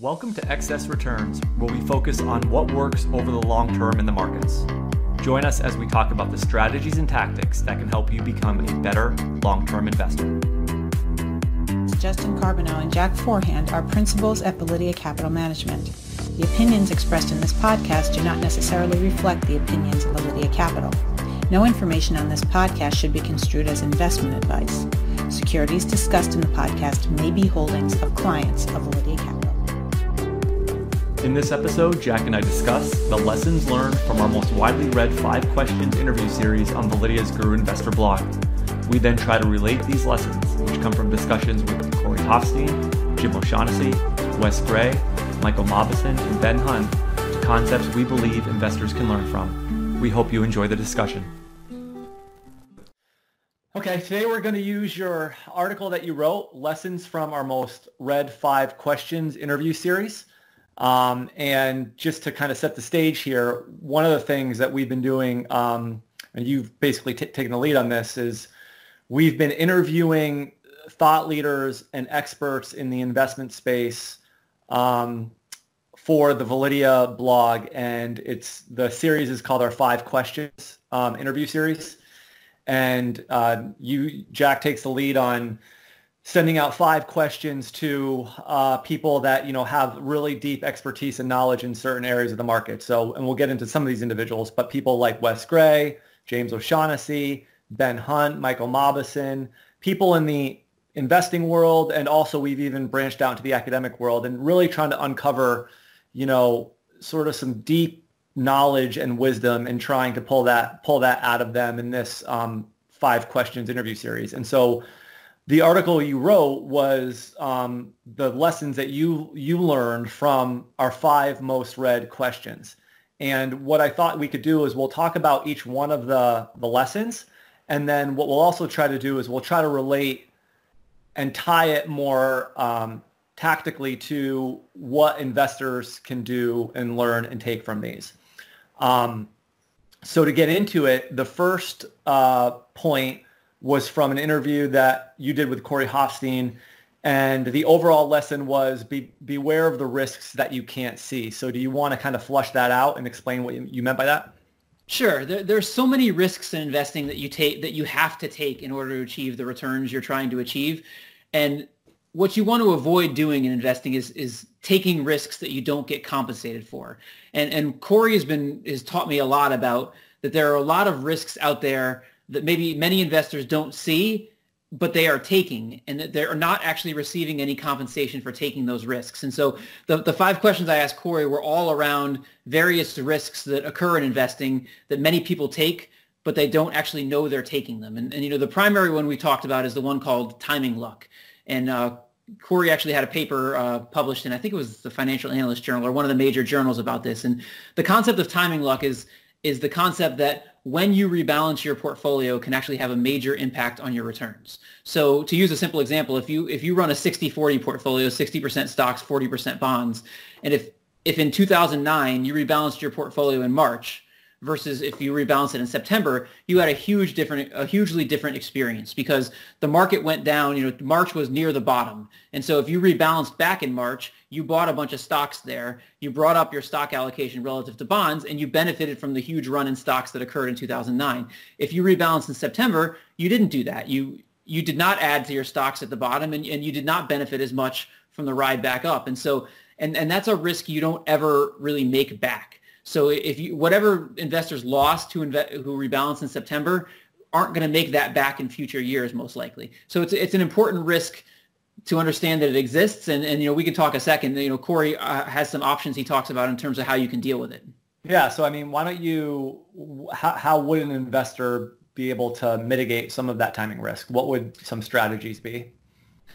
Welcome to Excess Returns, where we focus on what works over the long term in the markets. Join us as we talk about the strategies and tactics that can help you become a better long term investor. Justin Carbonneau and Jack Forehand are principals at Validea Capital Management. The opinions expressed in this podcast do not necessarily reflect the opinions of Validea Capital. No information on this podcast should be construed as investment advice. Securities discussed in the podcast may be holdings of clients of Validea Capital. In this episode, Jack and I discuss the lessons learned from our most widely read five questions interview series on Validea's Guru Investor blog. We then try to relate these lessons, which come from discussions with Corey Hoffstein, Jim O'Shaughnessy, Wes Gray, Michael Mauboussin, and Ben Hunt, to concepts we believe investors can learn from. We hope you enjoy the discussion. Okay, today we're going to use your article that you wrote, Lessons from Our Most Read Five Questions interview series. Um, and just to kind of set the stage here, one of the things that we've been doing, um, and you've basically t- taken the lead on this, is we've been interviewing thought leaders and experts in the investment space um, for the Validea blog, and it's the series is called our Five Questions um, interview series. And uh, you Jack takes the lead on sending out five questions to uh, people that you know have really deep expertise and knowledge in certain areas of the market. So, and we'll get into some of these individuals, but people like Wes Gray, James O'Shaughnessy, Ben Hunt, Michael Mauboussin, people in the investing world, and also we've even branched out into the academic world and really trying to uncover, you know, sort of some deep knowledge and wisdom and trying to pull that pull that out of them in this um, five questions interview series. And so the article you wrote was um, the lessons that you you learned from our five most read questions. And what I thought we could do is we'll talk about each one of the the lessons, and then what we'll also try to do is we'll try to relate and tie it more um, tactically to what investors can do and learn and take from these. Um, so to get into it, the first uh, point was from an interview that you did with Corey Hoffstein. And the overall lesson was be, beware of the risks that you can't see. So do you want to kind of flush that out and explain what you meant by that? Sure. There, there's so many risks in investing that you take that you have to take in order to achieve the returns you're trying to achieve. And what you want to avoid doing in investing is is taking risks that you don't get compensated for. And and Corey has been has taught me a lot about that there are a lot of risks out there that maybe many investors don't see, but they are taking and that they're not actually receiving any compensation for taking those risks. And so the, the five questions I asked Corey were all around various risks that occur in investing that many people take, but they don't actually know they're taking them. And, and you know, the primary one we talked about is the one called timing luck. And uh, Corey actually had a paper uh, published in, I think it was the Financial Analyst Journal or one of the major journals about this. And the concept of timing luck is is the concept that when you rebalance your portfolio can actually have a major impact on your returns. So to use a simple example, if you if you run a 60-40 portfolio, 60% stocks, 40% bonds, and if if in 2009 you rebalanced your portfolio in March, versus if you rebalance it in September, you had a huge different, a hugely different experience because the market went down. You know, March was near the bottom, and so if you rebalanced back in March, you bought a bunch of stocks there. You brought up your stock allocation relative to bonds, and you benefited from the huge run in stocks that occurred in 2009. If you rebalanced in September, you didn't do that. You you did not add to your stocks at the bottom, and, and you did not benefit as much from the ride back up. And so, and and that's a risk you don't ever really make back so if you whatever investors lost inve- who rebalance in September aren't going to make that back in future years most likely. So it's it's an important risk to understand that it exists and and you know we can talk a second you know Corey uh, has some options he talks about in terms of how you can deal with it. Yeah, so I mean, why don't you how how would an investor be able to mitigate some of that timing risk? What would some strategies be?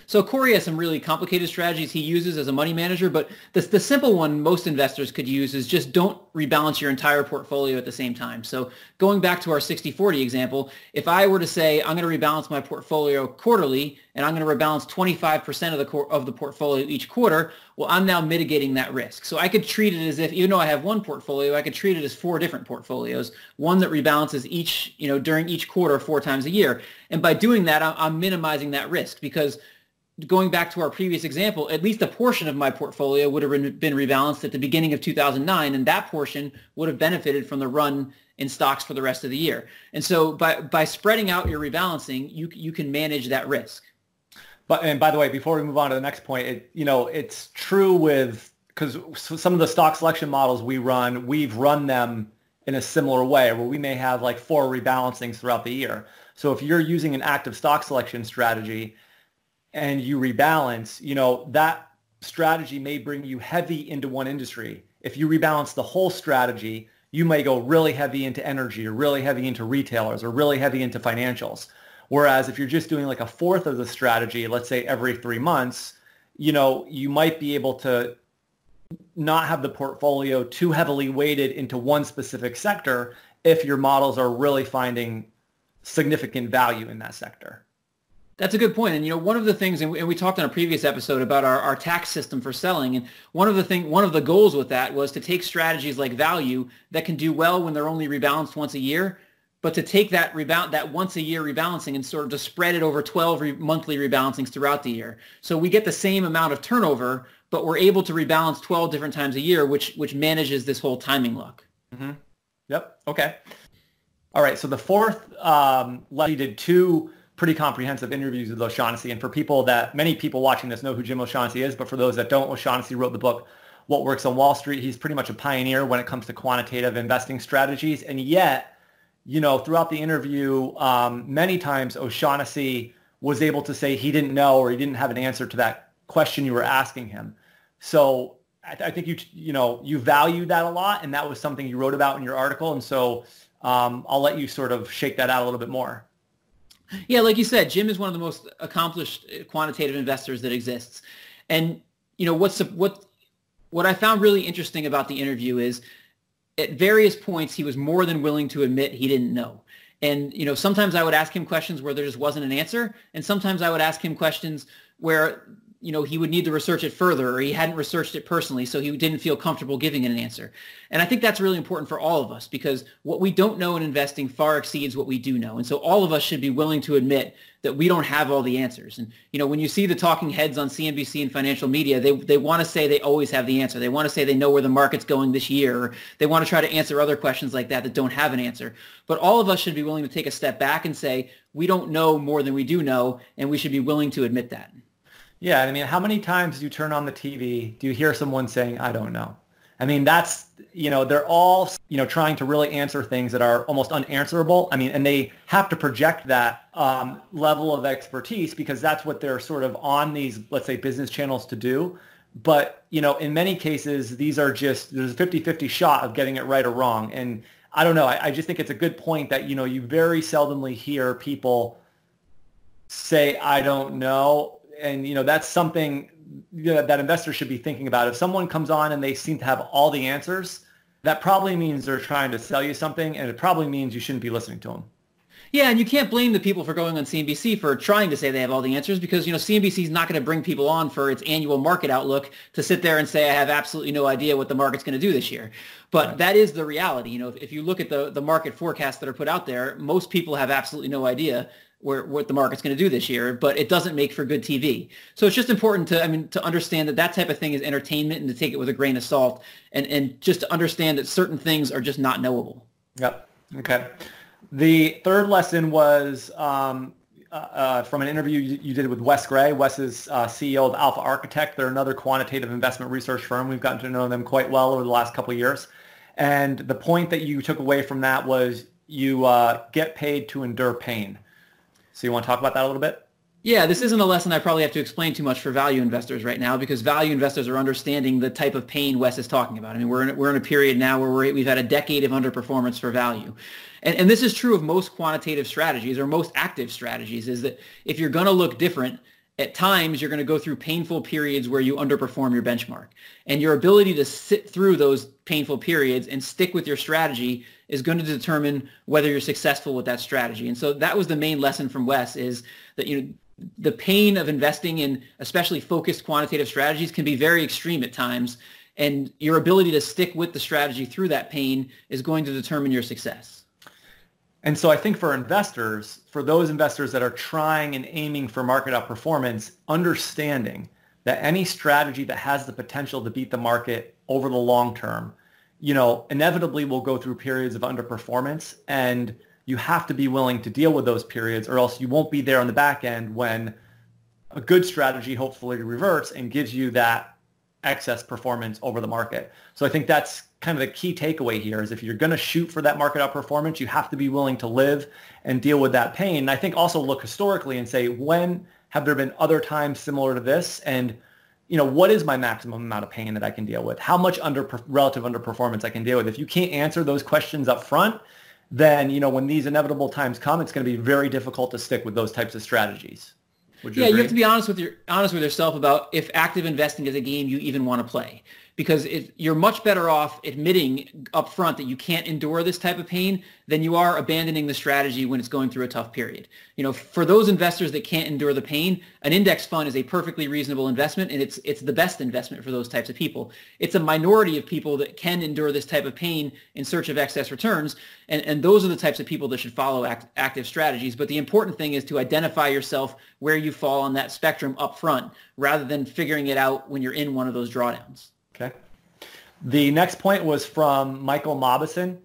So Corey has some really complicated strategies he uses as a money manager, but the, the simple one most investors could use is just don't rebalance your entire portfolio at the same time. So going back to our 60-40 example, if I were to say I'm going to rebalance my portfolio quarterly and I'm going to rebalance 25% of the of the portfolio each quarter, well, I'm now mitigating that risk. So I could treat it as if, even though I have one portfolio, I could treat it as four different portfolios, one that rebalances each, you know, during each quarter four times a year. And by doing that, I'm minimizing that risk because going back to our previous example, at least a portion of my portfolio would have been rebalanced at the beginning of 2009, and that portion would have benefited from the run in stocks for the rest of the year. And so by, by spreading out your rebalancing, you, you can manage that risk. But and by the way, before we move on to the next point, it, you know, it's true with because some of the stock selection models we run, we've run them in a similar way where we may have like four rebalancings throughout the year. So if you're using an active stock selection strategy and you rebalance, you know, that strategy may bring you heavy into one industry. If you rebalance the whole strategy, you may go really heavy into energy or really heavy into retailers or really heavy into financials. Whereas if you're just doing like a fourth of the strategy, let's say every three months, you know, you might be able to not have the portfolio too heavily weighted into one specific sector if your models are really finding significant value in that sector. That's a good point. And you know, one of the things, and we, and we, talked on a previous episode about our, our tax system for selling, and one of the thing, one of the goals with that was to take strategies like value that can do well when they're only rebalanced once a year, but to take that rebound, that once a year rebalancing and sort of to spread it over 12 re- monthly rebalancings throughout the year. So we get the same amount of turnover, but we're able to rebalance 12 different times a year, which which manages this whole timing luck. Mm-hmm. Yep. Okay. All right. So the fourth, um, Leslie did two pretty comprehensive interviews with O'Shaughnessy. And for people that, many people watching this know who Jim O'Shaughnessy is, but for those that don't, O'Shaughnessy wrote the book, What Works on Wall Street. He's pretty much a pioneer when it comes to quantitative investing strategies. And yet, you know, throughout the interview, um, many times O'Shaughnessy was able to say he didn't know or he didn't have an answer to that question you were asking him. So I, th- I think you, you know, you valued that a lot. And that was something you wrote about in your article. And so um, I'll let you sort of shake that out a little bit more. Yeah, like you said, Jim is one of the most accomplished quantitative investors that exists. And you know what's what what I found really interesting about the interview is at various points he was more than willing to admit he didn't know. And you know sometimes I would ask him questions where there just wasn't an answer, and sometimes I would ask him questions where you know, he would need to research it further or he hadn't researched it personally, so he didn't feel comfortable giving an answer. And I think that's really important for all of us because what we don't know in investing far exceeds what we do know. And so all of us should be willing to admit that we don't have all the answers. And, you know, when you see the talking heads on CNBC and financial media, they, they want to say they always have the answer. They want to say they know where the market's going this year. Or they want to try to answer other questions like that that don't have an answer. But all of us should be willing to take a step back and say, we don't know more than we do know, and we should be willing to admit that. Yeah, I mean, how many times do you turn on the TV, do you hear someone saying, I don't know? I mean, that's, you know, they're all, you know, trying to really answer things that are almost unanswerable. I mean, and they have to project that um, level of expertise because that's what they're sort of on these, let's say, business channels to do. But, you know, in many cases, these are just, there's a 50-50 shot of getting it right or wrong. And I don't know, I, I just think it's a good point that, you know, you very seldomly hear people say, I don't know and you know that's something you know, that investors should be thinking about. If someone comes on and they seem to have all the answers, that probably means they're trying to sell you something, and it probably means you shouldn't be listening to them. Yeah, and you can't blame the people for going on CNBC for trying to say they have all the answers because, you know, CNBC is not going to bring people on for its annual market outlook to sit there and say, I have absolutely no idea what the market's going to do this year. But right. that is the reality. You know, if, if you look at the, the market forecasts that are put out there, most people have absolutely no idea where, what the market's going to do this year, but it doesn't make for good TV. So it's just important to, I mean, to understand that that type of thing is entertainment and to take it with a grain of salt and, and just to understand that certain things are just not knowable. Yep. Okay. The third lesson was um, uh, uh from an interview you, did with Wes Gray. Wes is uh, CEO of Alpha Architect. They're another quantitative investment research firm. We've gotten to know them quite well over the last couple of years. And the point that you took away from that was you uh, get paid to endure pain. So you want to talk about that a little bit? Yeah, this isn't a lesson I probably have to explain too much for value investors right now because value investors are understanding the type of pain Wes is talking about. I mean, we're in, we're in a period now where we have had a decade of underperformance for value. And, and this is true of most quantitative strategies or most active strategies is that if you're going to look different, at times you're going to go through painful periods where you underperform your benchmark. And your ability to sit through those painful periods and stick with your strategy is going to determine whether you're successful with that strategy. And so that was the main lesson from Wes is that you know the pain of investing in especially focused quantitative strategies can be very extreme at times and your ability to stick with the strategy through that pain is going to determine your success. And so I think for investors, for those investors that are trying and aiming for market outperformance, understanding that any strategy that has the potential to beat the market over the long term, you know, inevitably will go through periods of underperformance and you have to be willing to deal with those periods or else you won't be there on the back end when a good strategy hopefully reverts and gives you that excess performance over the market. So I think that's kind of the key takeaway here is if you're going to shoot for that market outperformance, you have to be willing to live and deal with that pain. And I think also look historically and say, when have there been other times similar to this? And, you know, what is my maximum amount of pain that I can deal with? How much under relative underperformance I can deal with? If you can't answer those questions up front, then, you know, when these inevitable times come, it's going to be very difficult to stick with those types of strategies. You yeah, agree? you have to be honest with your honest with yourself about if active investing is a game you even want to play because if you're much better off admitting up front that you can't endure this type of pain than you are abandoning the strategy when it's going through a tough period. You know, for those investors that can't endure the pain, an index fund is a perfectly reasonable investment and it's it's the best investment for those types of people. It's a minority of people that can endure this type of pain in search of excess returns and, and those are the types of people that should follow act, active strategies. But the important thing is to identify yourself where you fall on that spectrum up front rather than figuring it out when you're in one of those drawdowns. Okay. The next point was from Michael Mauboussin.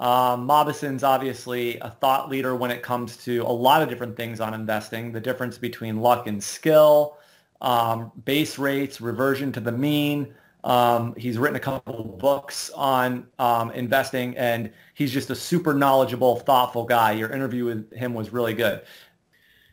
Um, Mauboussin's obviously a thought leader when it comes to a lot of different things on investing, the difference between luck and skill, um, base rates, reversion to the mean. Um, he's written a couple of books on um, investing, and he's just a super knowledgeable, thoughtful guy. Your interview with him was really good.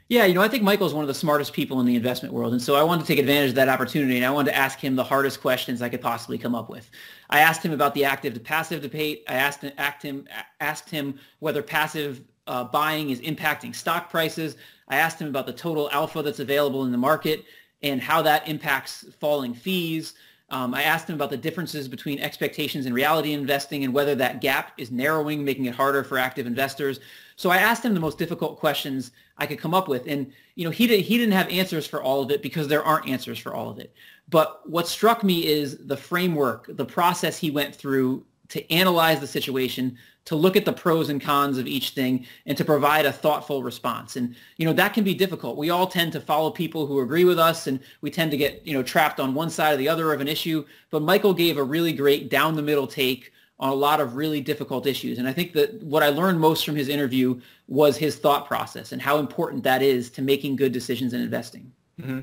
Yeah, you know, I think Michael's one of the smartest people in the investment world. And so I wanted to take advantage of that opportunity and I wanted to ask him the hardest questions I could possibly come up with. I asked him about the active to passive debate. I asked him, asked him whether passive uh, buying is impacting stock prices. I asked him about the total alpha that's available in the market and how that impacts falling fees. Um, I asked him about the differences between expectations and reality investing and whether that gap is narrowing, making it harder for active investors. So I asked him the most difficult questions I could come up with. And, you know, he, did, he didn't have answers for all of it because there aren't answers for all of it. But what struck me is the framework, the process he went through to analyze the situation, to look at the pros and cons of each thing, and to provide a thoughtful response. And, you know, that can be difficult. We all tend to follow people who agree with us, and we tend to get, you know, trapped on one side or the other of an issue. But Michael gave a really great down the middle take on a lot of really difficult issues. And I think that what I learned most from his interview was his thought process and how important that is to making good decisions in investing. Mm-hmm.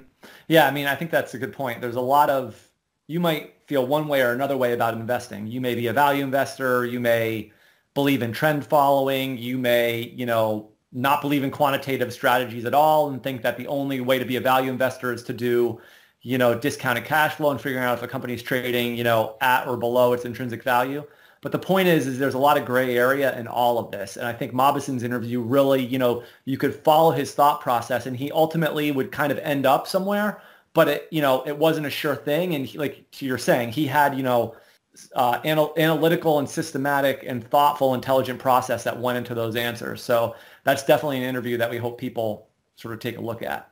Yeah, I mean, I think that's a good point. There's a lot of, you might feel one way or another way about investing. You may be a value investor. You may believe in trend following. You may, you know, not believe in quantitative strategies at all and think that the only way to be a value investor is to do you know, discounted cash flow and figuring out if a company's trading, you know, at or below its intrinsic value. But the point is, is there's a lot of gray area in all of this. And I think Mauboussin's interview really, you know, you could follow his thought process and he ultimately would kind of end up somewhere, but it, you know, it wasn't a sure thing. And he, like you're saying, he had, you know, uh, anal- analytical and systematic and thoughtful, intelligent process that went into those answers. So that's definitely an interview that we hope people sort of take a look at.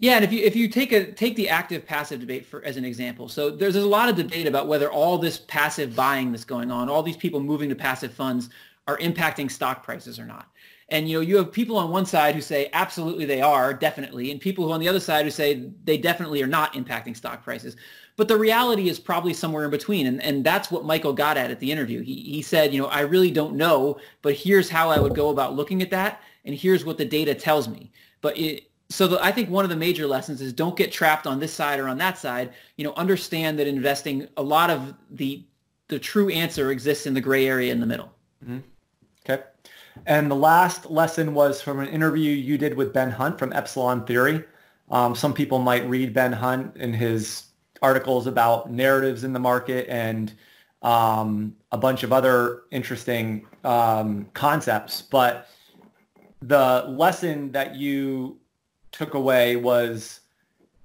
Yeah, and if you if you take a take the active passive debate for as an example, so there's, there's a lot of debate about whether all this passive buying that's going on, all these people moving to passive funds are impacting stock prices or not. And you know, you have people on one side who say absolutely they are, definitely, and people who on the other side who say they definitely are not impacting stock prices. But the reality is probably somewhere in between. And, and that's what Michael got at at the interview. He, he said, you know, I really don't know, but here's how I would go about looking at that. And here's what the data tells me. But it, so the, I think one of the major lessons is don't get trapped on this side or on that side. You know, understand that investing, a lot of the the true answer exists in the gray area in the middle. Mm-hmm. Okay. And the last lesson was from an interview you did with Ben Hunt from Epsilon Theory. Um, some people might read Ben Hunt in his articles about narratives in the market and um, a bunch of other interesting um, concepts. But the lesson that you took away was,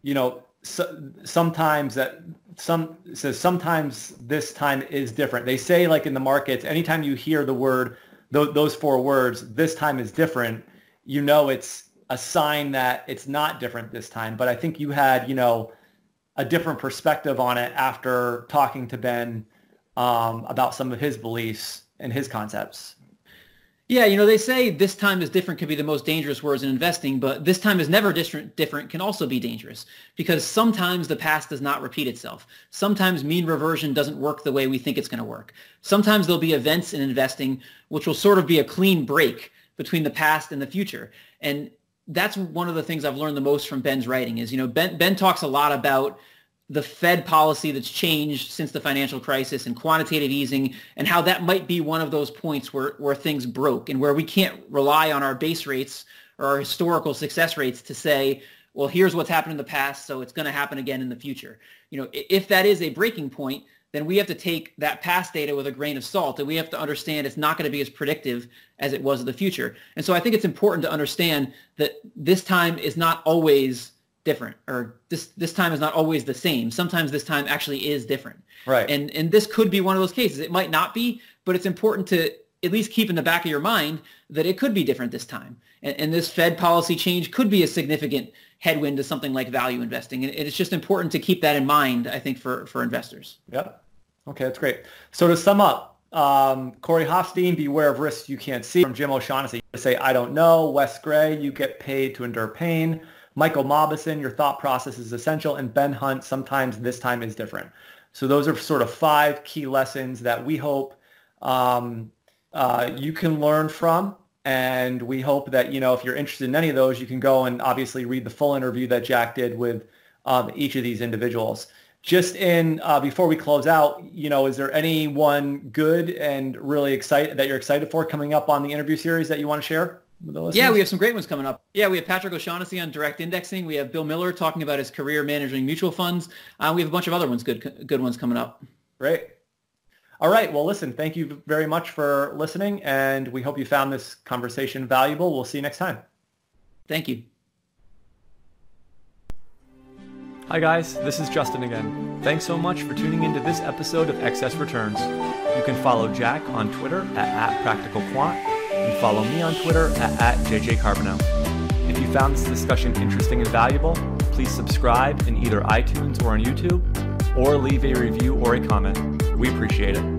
you know, so, sometimes that some says sometimes this time is different. They say like in the markets, anytime you hear the word th- those four words, this time is different. You know, it's a sign that it's not different this time. But I think you had, you know, a different perspective on it after talking to Ben um, about some of his beliefs and his concepts. Yeah, you know, they say this time is different can be the most dangerous words in investing, but this time is never different different can also be dangerous because sometimes the past does not repeat itself. Sometimes mean reversion doesn't work the way we think it's going to work. Sometimes there'll be events in investing which will sort of be a clean break between the past and the future. And that's one of the things I've learned the most from Ben's writing is, you know, Ben Ben talks a lot about the Fed policy that's changed since the financial crisis and quantitative easing and how that might be one of those points where, where things broke and where we can't rely on our base rates or our historical success rates to say, well, here's what's happened in the past, so it's going to happen again in the future. You know, if that is a breaking point, then we have to take that past data with a grain of salt and we have to understand it's not going to be as predictive as it was in the future. And so I think it's important to understand that this time is not always different or this this time is not always the same. Sometimes this time actually is different. Right. And and this could be one of those cases. It might not be but it's important to at least keep in the back of your mind that it could be different this time. And, and this fed policy change could be a significant headwind to something like value investing. And it's just important to keep that in mind i think for for investors. Yep. Okay that's great. So to sum up um, Corey Hoffstein, beware of risks you can't see. From Jim O'Shaughnessy, say, I don't know. Wes Gray, you get paid to endure pain. Michael Mauboussin, your thought process is essential, and Ben Hunt, sometimes this time is different. So those are sort of five key lessons that we hope um, uh, you can learn from. And we hope that, you know, if you're interested in any of those, you can go and obviously read the full interview that Jack did with um, each of these individuals. Just in, uh, before we close out, you know, is there anyone good and really excited that you're excited for coming up on the interview series that you want to share? Yeah, we have some great ones coming up. Yeah, we have Patrick O'Shaughnessy on direct indexing. We have Bill Miller talking about his career managing mutual funds. Uh, we have a bunch of other ones, good good ones coming up. Great. All right. Well, listen, thank you very much for listening, and we hope you found this conversation valuable. We'll see you next time. Thank you. Hi guys, this is Justin again. Thanks so much for tuning into this episode of Excess Returns. You can follow Jack on Twitter at, at PracticalQuant follow me on Twitter at, at JJCarbonneau. If you found this discussion interesting and valuable, please subscribe in either iTunes or on YouTube, or leave a review or a comment. We appreciate it.